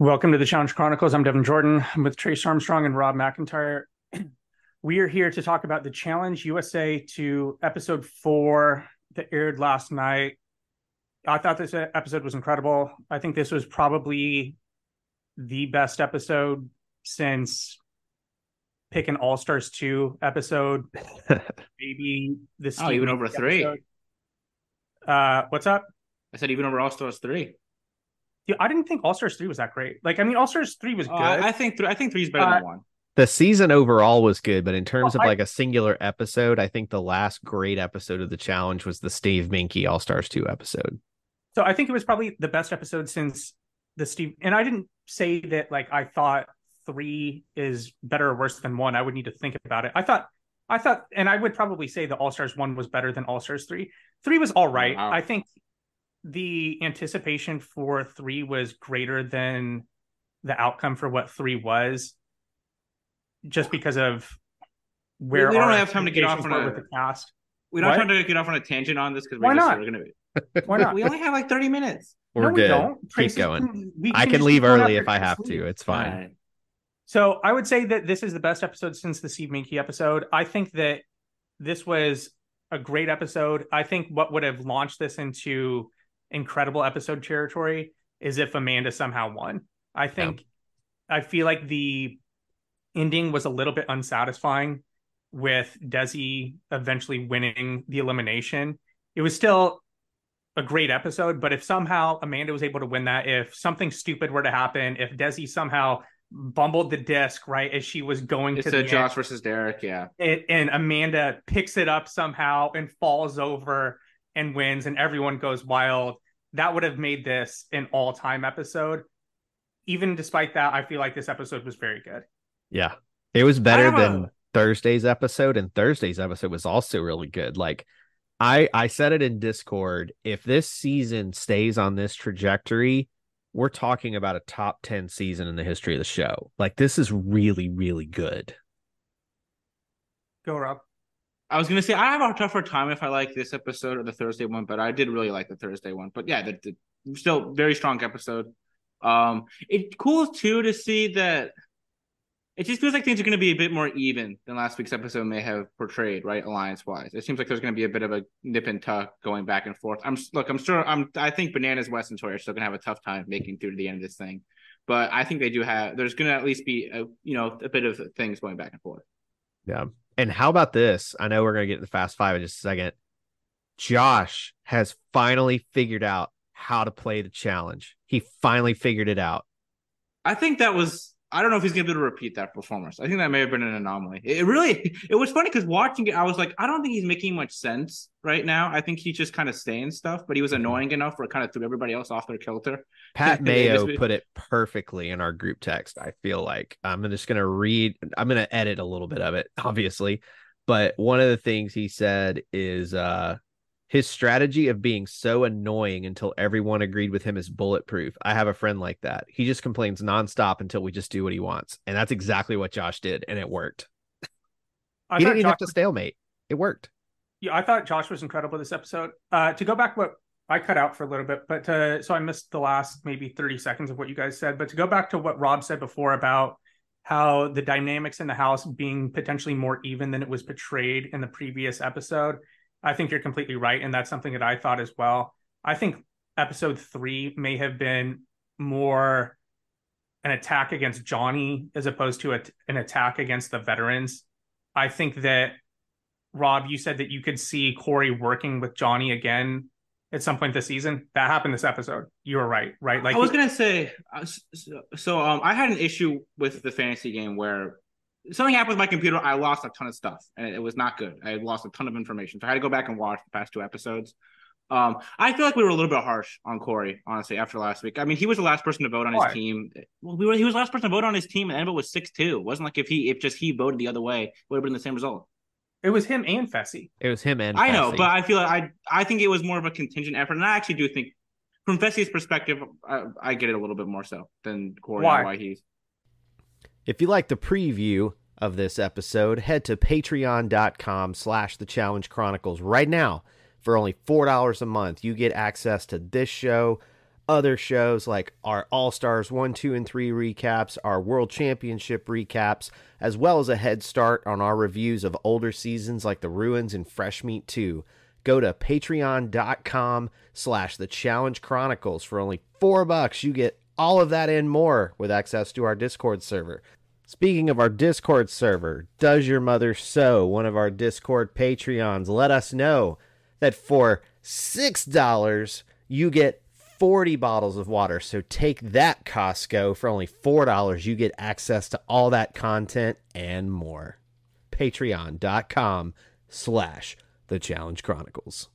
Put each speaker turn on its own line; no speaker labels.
Welcome to the Challenge Chronicles. I'm Devin Jordan. I'm with Trace Armstrong and Rob McIntyre. we are here to talk about the Challenge USA 2 episode four that aired last night. I thought this episode was incredible. I think this was probably the best episode since pick an All Stars 2 episode. Maybe this.
Oh, even over three.
Uh, what's up?
I said even over All Stars 3.
Yeah, I didn't think All Stars three was that great. Like, I mean, All Stars three was good. Oh,
I, I think th- I think three is better uh, than one.
The season overall was good, but in terms well, of like a singular episode, I think the last great episode of the challenge was the Steve Meinke All Stars two episode.
So I think it was probably the best episode since the Steve. And I didn't say that like I thought three is better or worse than one. I would need to think about it. I thought I thought, and I would probably say the All Stars one was better than All Stars three. Three was all right. Wow. I think the anticipation for three was greater than the outcome for what three was, just because of where
we, we don't have time to get off
on
a,
with the cast.
We don't what? have time to get off on a tangent on this because
why not?
Gonna
be... Why not?
we only have like thirty minutes.
We're
no,
good.
We don't.
Keep Tracy's, going. We, I can leave early if I have to. It's fine. Right.
So I would say that this is the best episode since the Steve Meinke episode. I think that this was a great episode. I think what would have launched this into incredible episode territory is if Amanda somehow won. I think yeah. I feel like the ending was a little bit unsatisfying with Desi eventually winning the elimination. It was still a great episode, but if somehow Amanda was able to win that, if something stupid were to happen, if Desi somehow bumbled the disc right as she was going
it's
to
the Josh versus Derek, yeah,
it, and Amanda picks it up somehow and falls over and wins and everyone goes wild, that would have made this an all time episode. Even despite that, I feel like this episode was very good.
Yeah. It was better than a... Thursday's episode, and Thursday's episode was also really good. Like, I I said it in Discord. If this season stays on this trajectory, we're talking about a top 10 season in the history of the show. Like this is really, really good.
Go Rob.
I was gonna say I have a tougher time if I like this episode or the Thursday one, but I did really like the Thursday one. But yeah, the, the still very strong episode. Um, it's cool too to see that it just feels like things are going to be a bit more even than last week's episode may have portrayed, right? Alliance wise, it seems like there's going to be a bit of a nip and tuck going back and forth. I'm look, I'm sure, I'm, I think Bananas Wes and Tori are still going to have a tough time making through to the end of this thing, but I think they do have. There's going to at least be a, you know, a bit of things going back and forth.
Yeah, and how about this? I know we're going to get to the fast five in just a second. Josh has finally figured out how to play the challenge. He finally figured it out.
I think that was I don't know if he's gonna be able to repeat that performance. I think that may have been an anomaly. It really it was funny because watching it, I was like, I don't think he's making much sense right now. I think he's just kind of saying stuff, but he was annoying enough where it kind of threw everybody else off their kilter.
Pat Mayo put it perfectly in our group text. I feel like I'm just gonna read. I'm gonna edit a little bit of it, obviously, but one of the things he said is uh his strategy of being so annoying until everyone agreed with him is bulletproof. I have a friend like that. He just complains nonstop until we just do what he wants. And that's exactly what Josh did. And it worked. he didn't even have to stalemate. It worked.
Yeah, I thought Josh was incredible this episode. Uh, to go back, what I cut out for a little bit, but to, so I missed the last maybe 30 seconds of what you guys said. But to go back to what Rob said before about how the dynamics in the house being potentially more even than it was portrayed in the previous episode I think you're completely right. And that's something that I thought as well. I think episode three may have been more an attack against Johnny as opposed to a, an attack against the veterans. I think that, Rob, you said that you could see Cory working with Johnny again at some point this season. That happened this episode. You were right, right?
Like I was gonna say, uh, so, so um, I had an issue with the fantasy game where something happened with my computer. I lost a ton of stuff, and it was not good. I lost a ton of information, so I had to go back and watch the past two episodes. Um, I feel like we were a little bit harsh on Cory, honestly, after last week. I mean, he was the last person to vote on Why? his team. Well, we were he was the last person to vote on his team, and it was six two. It wasn't like if he if just he voted the other way, it would have been the same result.
It was him and Fessy.
It was him and
I know, but I feel like I I think it was more of a contingent effort, and I actually do think, from Fessy's perspective, I, I get it a little bit more so than Cory.
Why?
why he's.
If you like the preview of this episode, head to patreon.com slash the challenge chronicles right now for only $4 a month. You get access to this show, other shows like our All Stars 1, 2, and 3 recaps, our World Championship recaps, as well as a head start on our reviews of older seasons like The Ruins and Fresh Meat 2. Go to patreon.com slash the challenge chronicles for only four bucks. You get all of that and more with access to our Discord server. Speaking of our Discord server, Does Your Mother Sew, one of our Discord Patreons, let us know that for $6, you get 40 bottles of water. So take that, Costco. For only $4, you get access to all that content and more. Patreon.com slash The Challenge Chronicles.